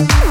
you.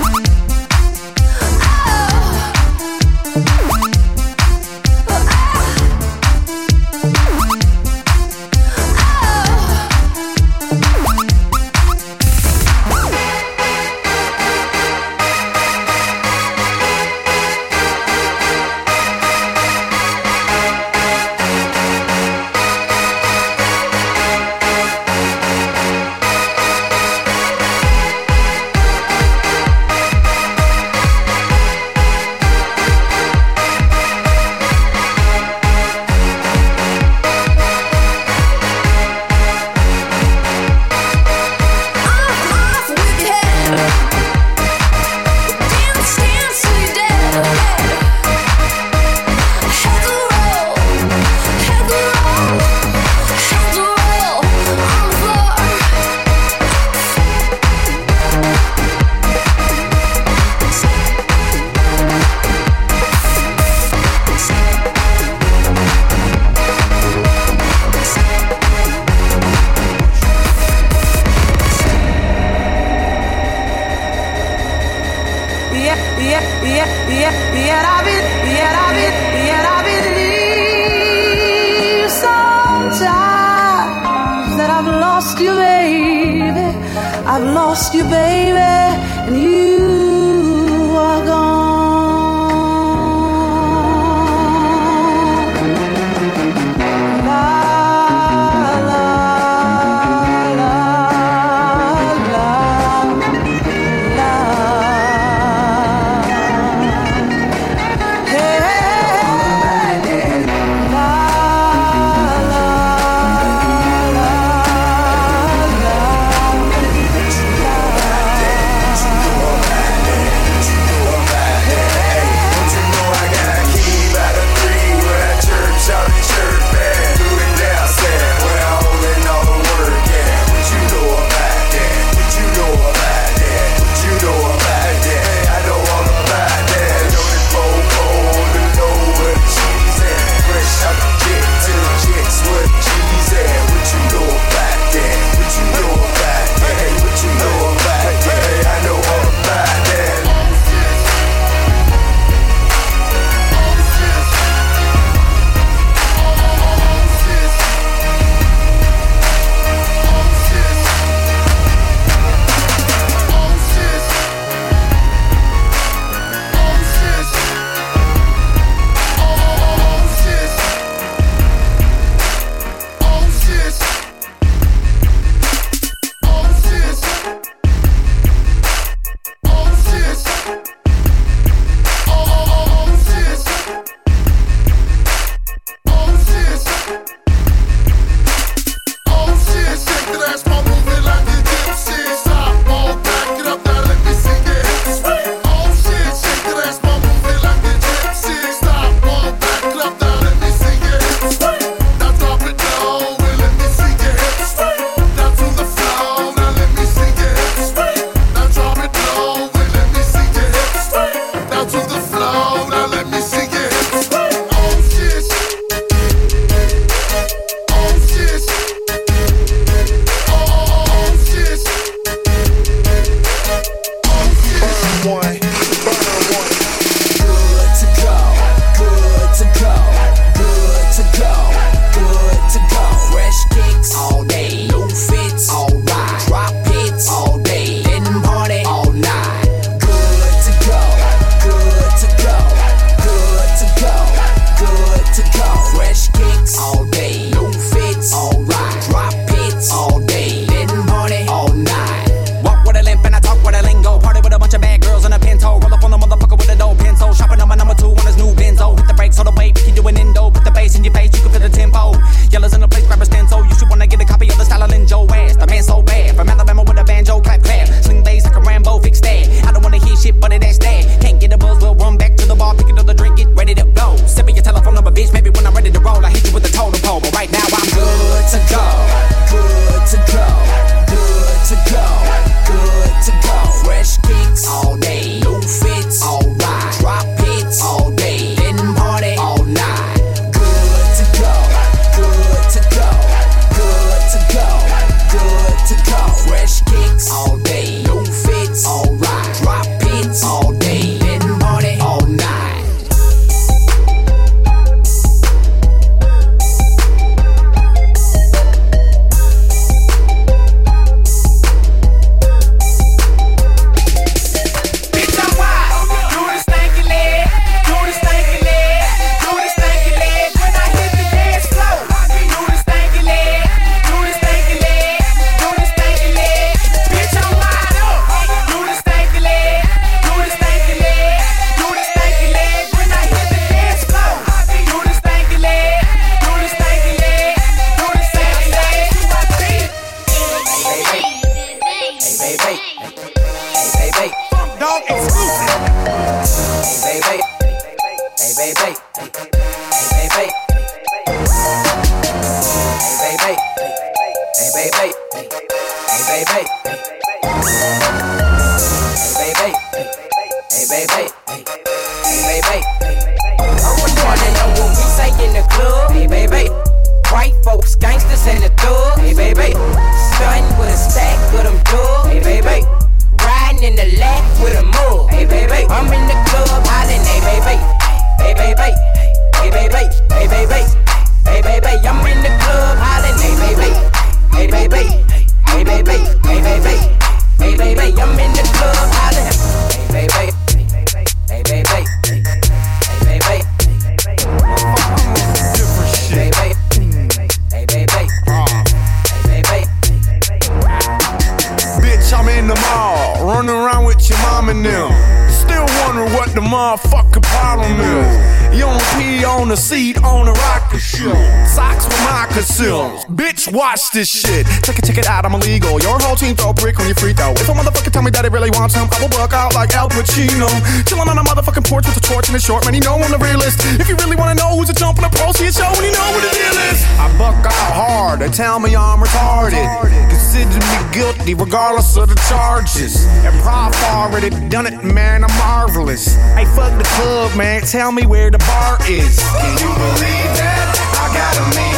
watch this shit. Check it, check it out, I'm illegal. Your whole team throw a brick when you free throw. If a motherfucker tell me that he really wants him, I will buck out like Al Pacino. Chillin' on a motherfucking porch with a torch and a short man, you know I'm the realist. If you really wanna know who's a jump on a pro, see a show when you know what the deal is. I buck out hard, they tell me I'm retarded. Consider me guilty regardless of the charges. And Prof already done it, man, I'm marvelous. Hey, fuck the club, man, tell me where the bar is. Can you believe that? I got a man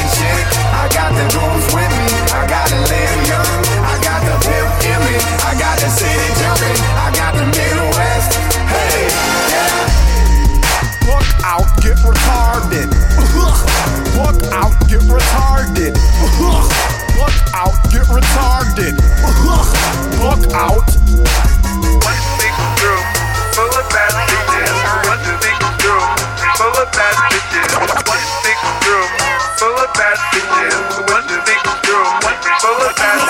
got the goons with me. I got to live young. I got the pimp in me. I got the city jumping. I got the Midwest. Hey, yeah. Look out, get retarded. Fuck out, get retarded. Fuck out, get retarded. Fuck out. full of.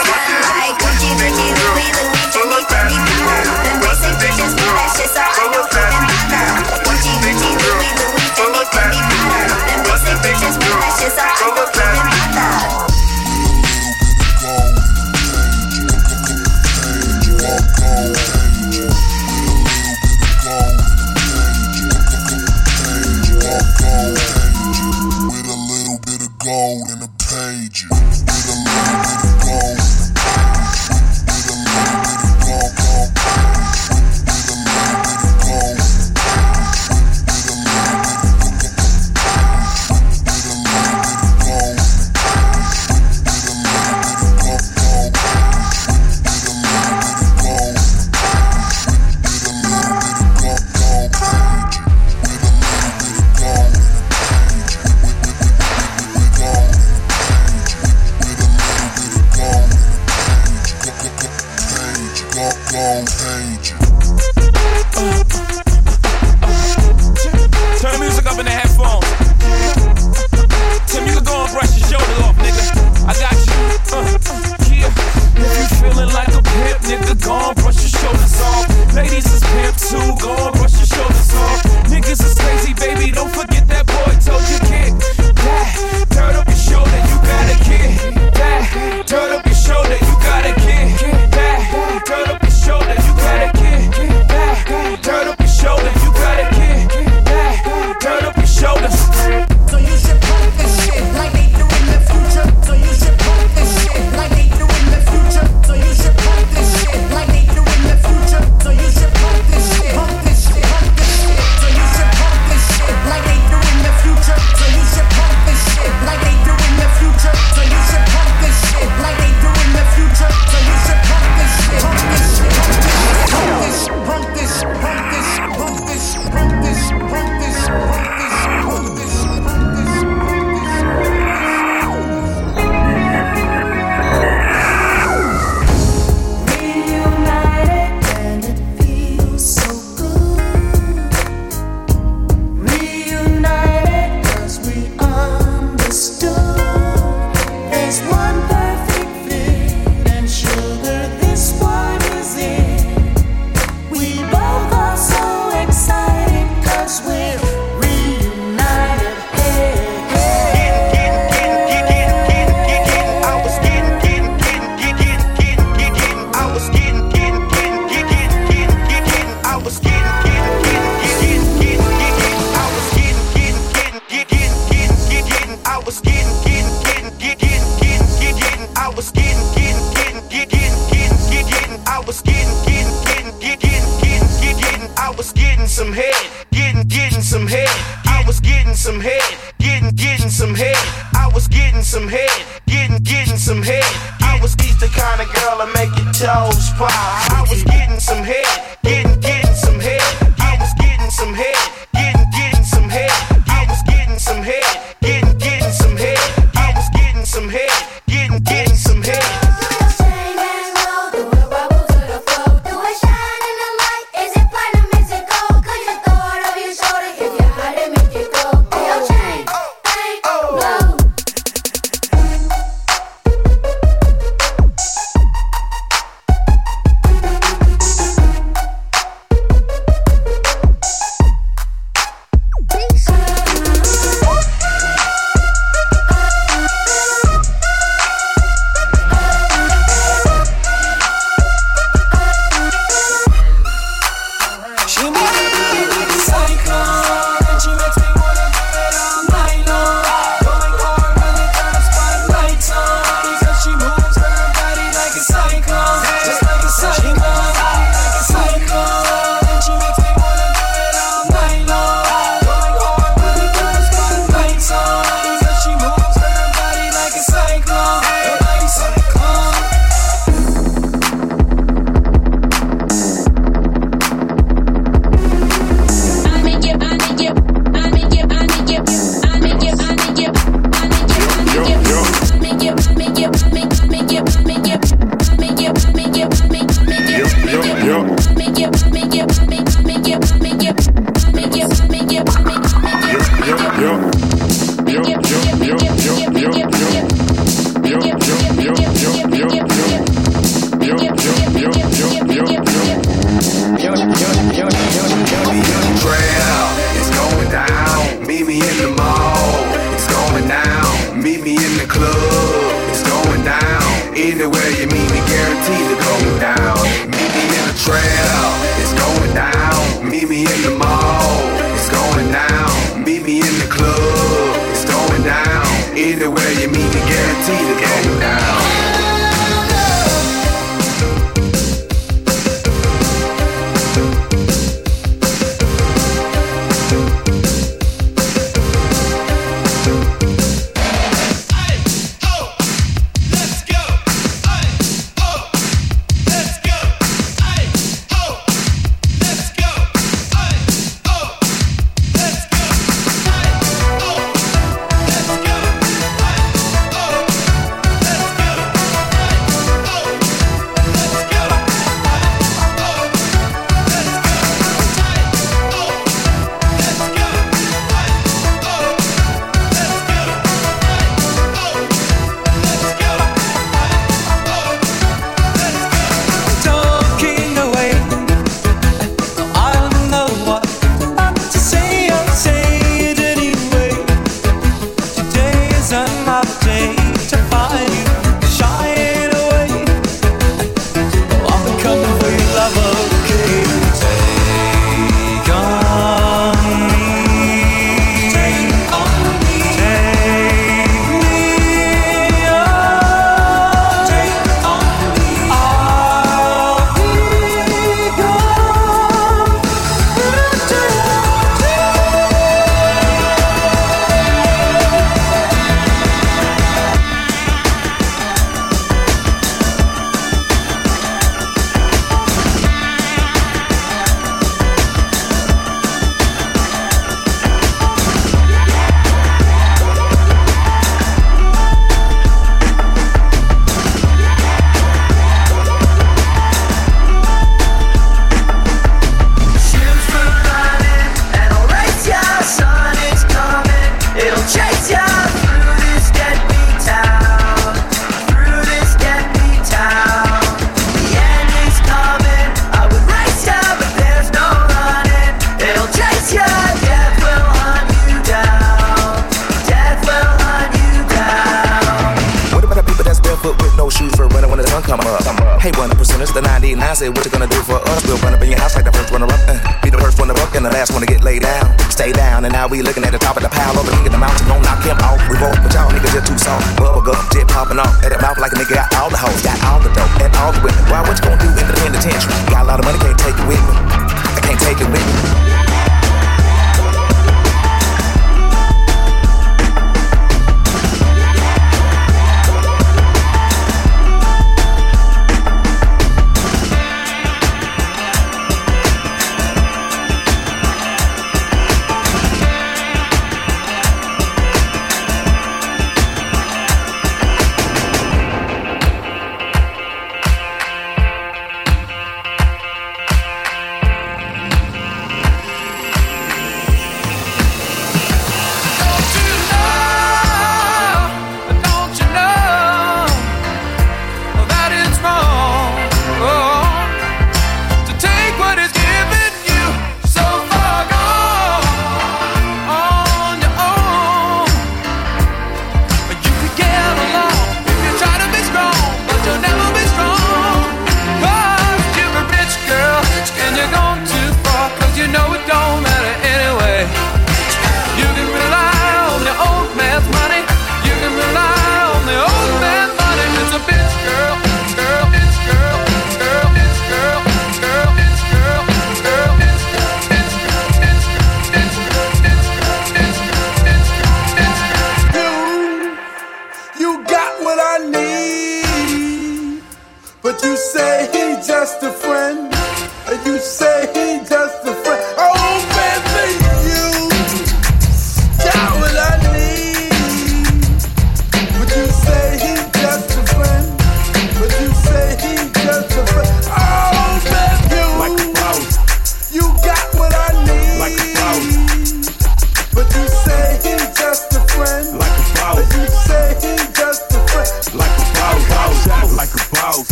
girl and make your toes pop. I was getting some head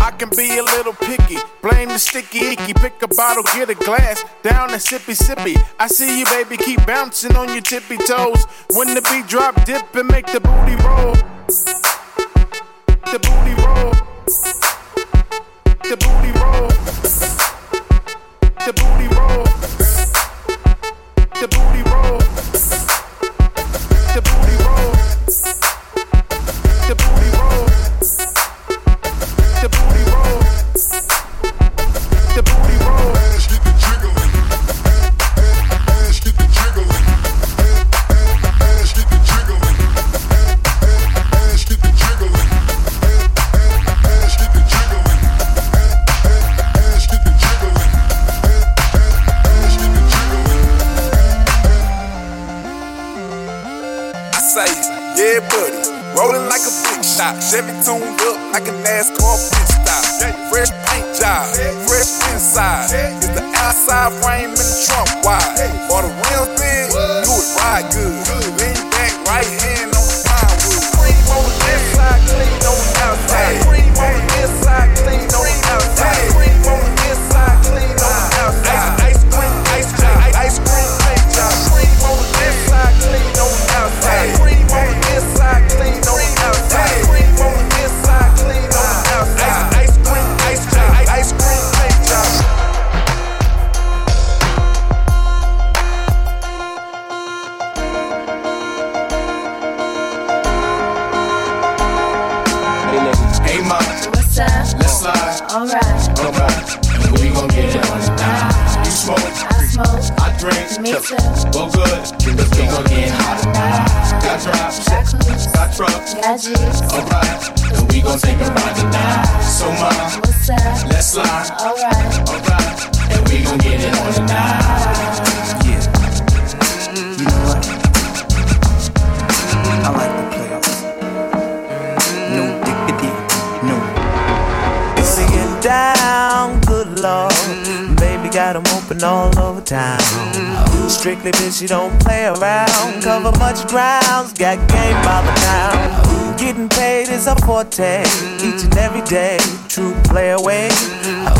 I can be a little picky. Blame the Sticky icky, pick a bottle, get a glass sippy sippy. I see you, baby, keep bouncing on your tippy toes. When the beat drop, dip and make the booty roll. The booty roll. The booty roll. The booty roll. Alright, alright, and we gon' get it on tonight. You know what? I like the playoffs. No diggity, no. Putting it down, good lord. Baby got 'em open all over town. Strictly bitch, you don't play around. Cover much grounds, got game by the pound. Getting paid is a forte, each and every day. True play away.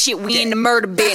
Shit, we in the murder business.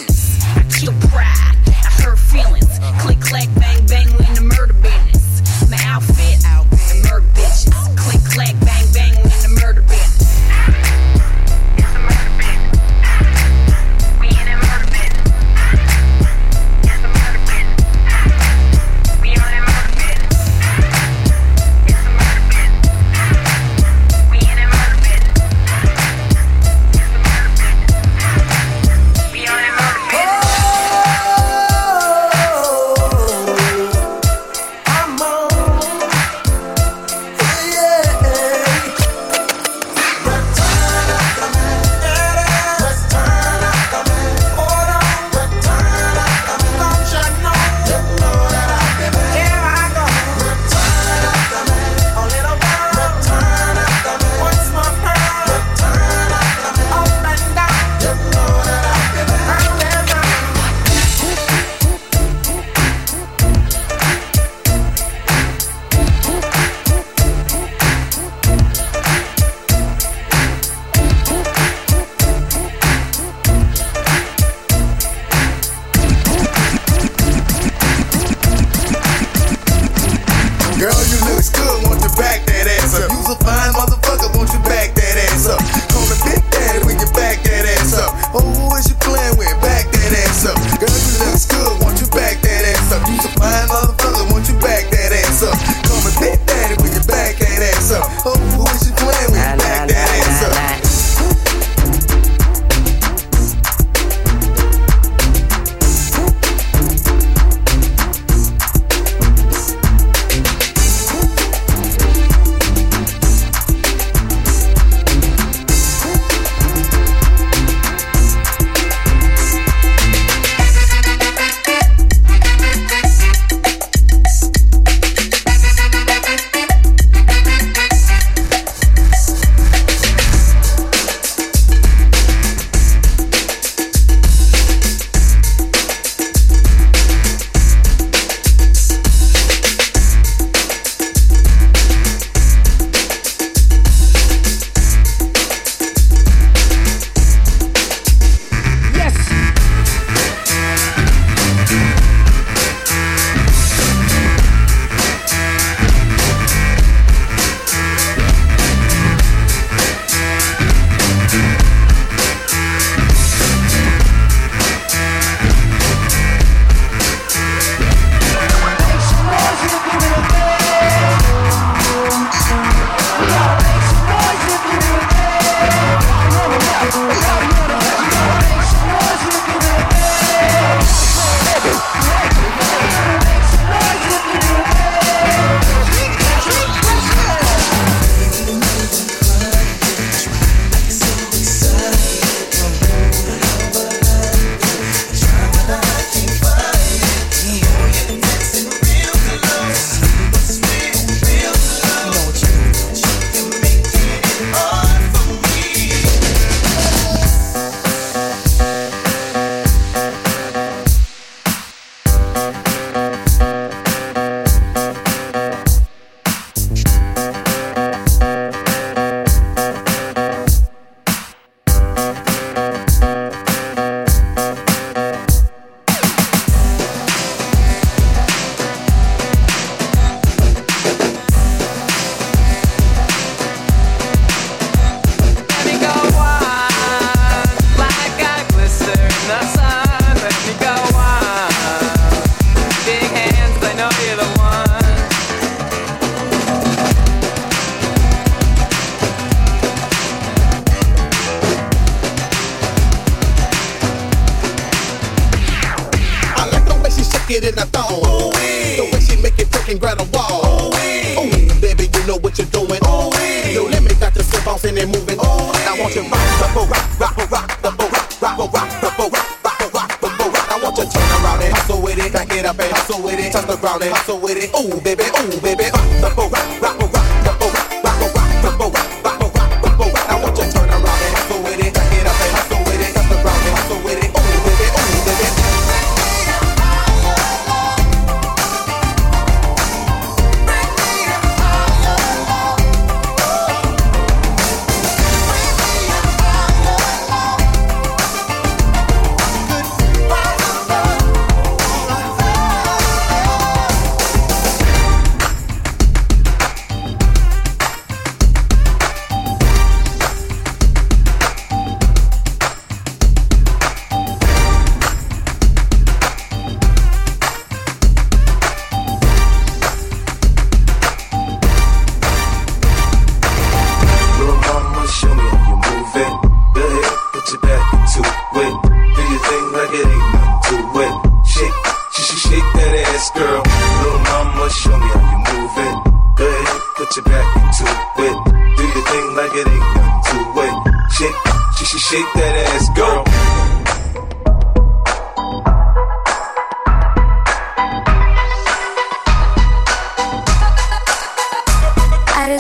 The way she shake it in the thong. The way she make it freaking and grab a wall. Ooh, baby, you know what you're doing. No limit, got the slip bouncing and moving. I want you rock the boat, rock, rock, rock the boat, rock, rock, rock the boat, rock, rock, rock the boat. I want you turn around and hustle with it, back it up and hustle with it, touch the ground and hustle with it. Ooh, baby, ooh, baby, rock the boat, rock, rock,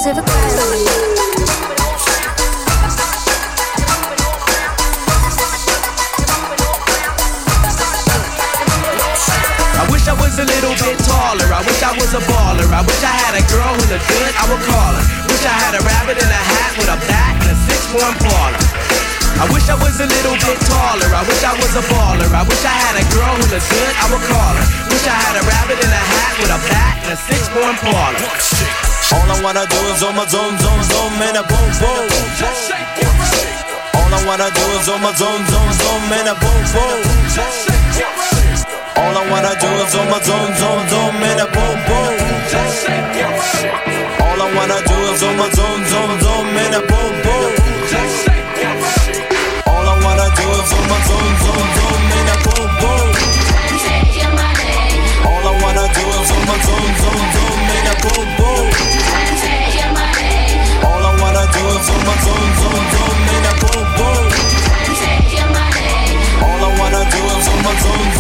I wish. I was a little bit taller. I wish I was a baller. I wish I had a girl who looked good, I would call her. Wish I had a rabbit in a hat with a bat and a six-one baller. I wish I was a little bit taller. I wish I was a baller. I wish I had a girl who looked good, I would call her. Wish I had a rabbit in a hat with a bat and a six-one baller. All I wanna do is on my zoom, zoom, zoom, and a boom, boom. All I wanna do is on my zoom, zoom, zoom, and a boom, boom. All I wanna do is on my zoom, zoom, zoom, and a boom, boom. All I wanna do is on my zoom, zoom, zoom, and a boom, boom. All I wanna do is on my zoom, zoom, zoom, and a boom, boom. All I wanna do is on my zoom, zoom, zoom, and a boom, boom. my I boom, boom. All I wanna do is on my.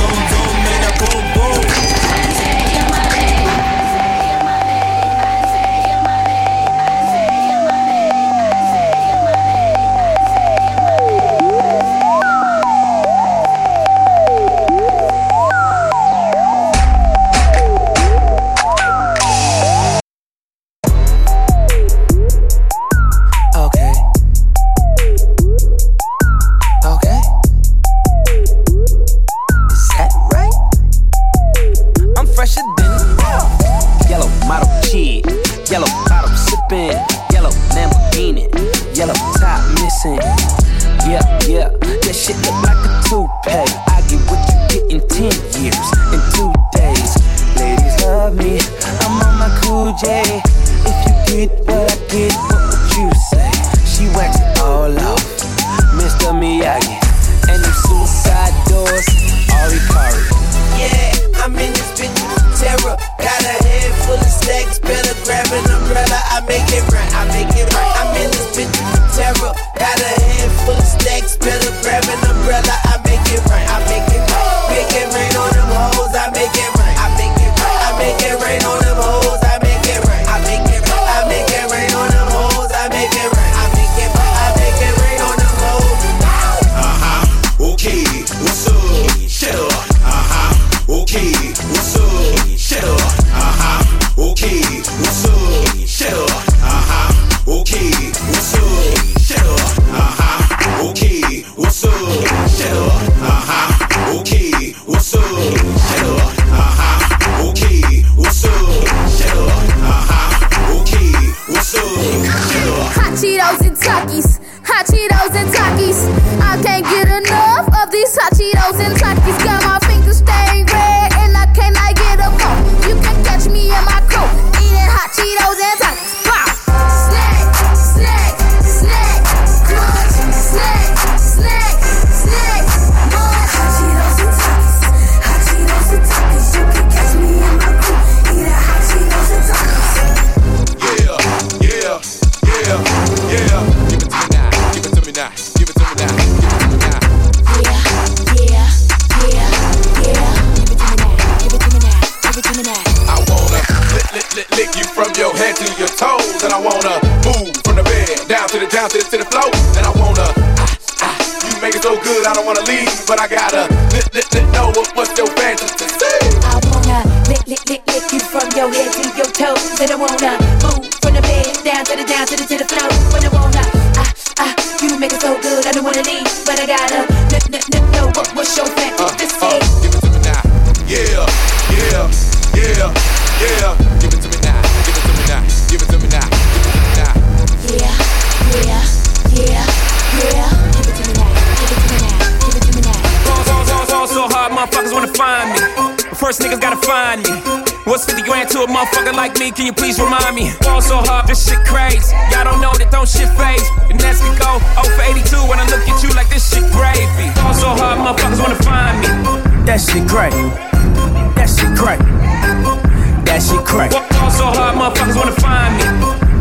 Motherfuckers wanna find me.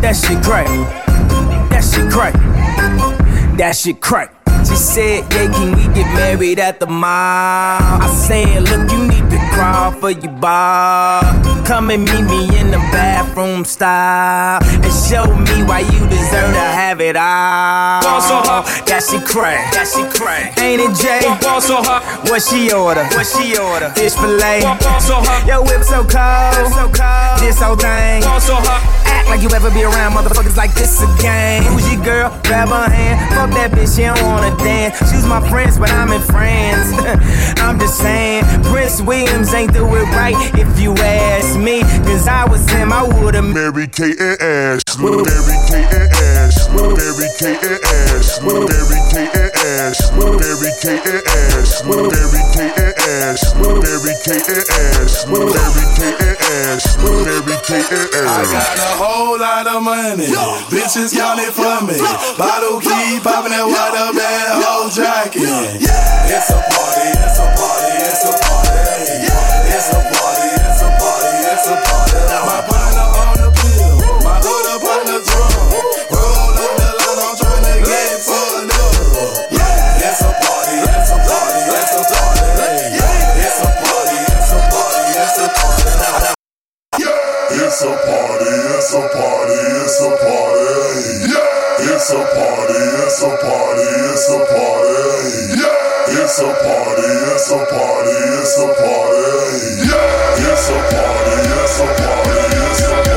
That shit crack. That shit crack. That shit crack. She said, yeah, can we get married at the mall? I said, look, you need to crawl for your bar. Come and meet me in the bathroom style and show me why you deserve to have it all. Ball so hard. That shit crack. That shit crack. Ain't it Jay? Ball so hard. What she order? What she order? Fish fillet. Ball so hard. Yo, whip so cold. So cold. This whole thing. Ball so. Act like you ever be around motherfuckers like this again. Who's your girl? Grab her hand. Fuck that bitch, she don't wanna dance. She's my friends, but I'm in France. I'm just saying, Prince Williams ain't do it right if you ask me. Cause I was him, I would've Mary Kate and Ashley. Mary Kate and Ashley. Mary Kate and Ashley. Mary Kate and Ashley. Mary Kate and Ashley. Mary Kate and Ashley. Mary Kate and Ashley. Mary Kate and Ashley. Mary Kate and I got a whole lot of money. Bitches count it for me. Bottle keep popping that water bad whole jacket. It's a party, it's a party, it's a party. It's a party, it's a party, it's a party. My partner on the bill, my hood up on the drum. Roll up the line, I'm trying to get fucked up. Yeah. It's a party, it's a party, it's a party. It's a party, it's a party, it's a party. It's a party, it's a party, it's a party. It's a party, it's a party, it's a party. Yeah. It's a party, it's a party, it's a party. Yeah. It's a party, it's a party, it's a party.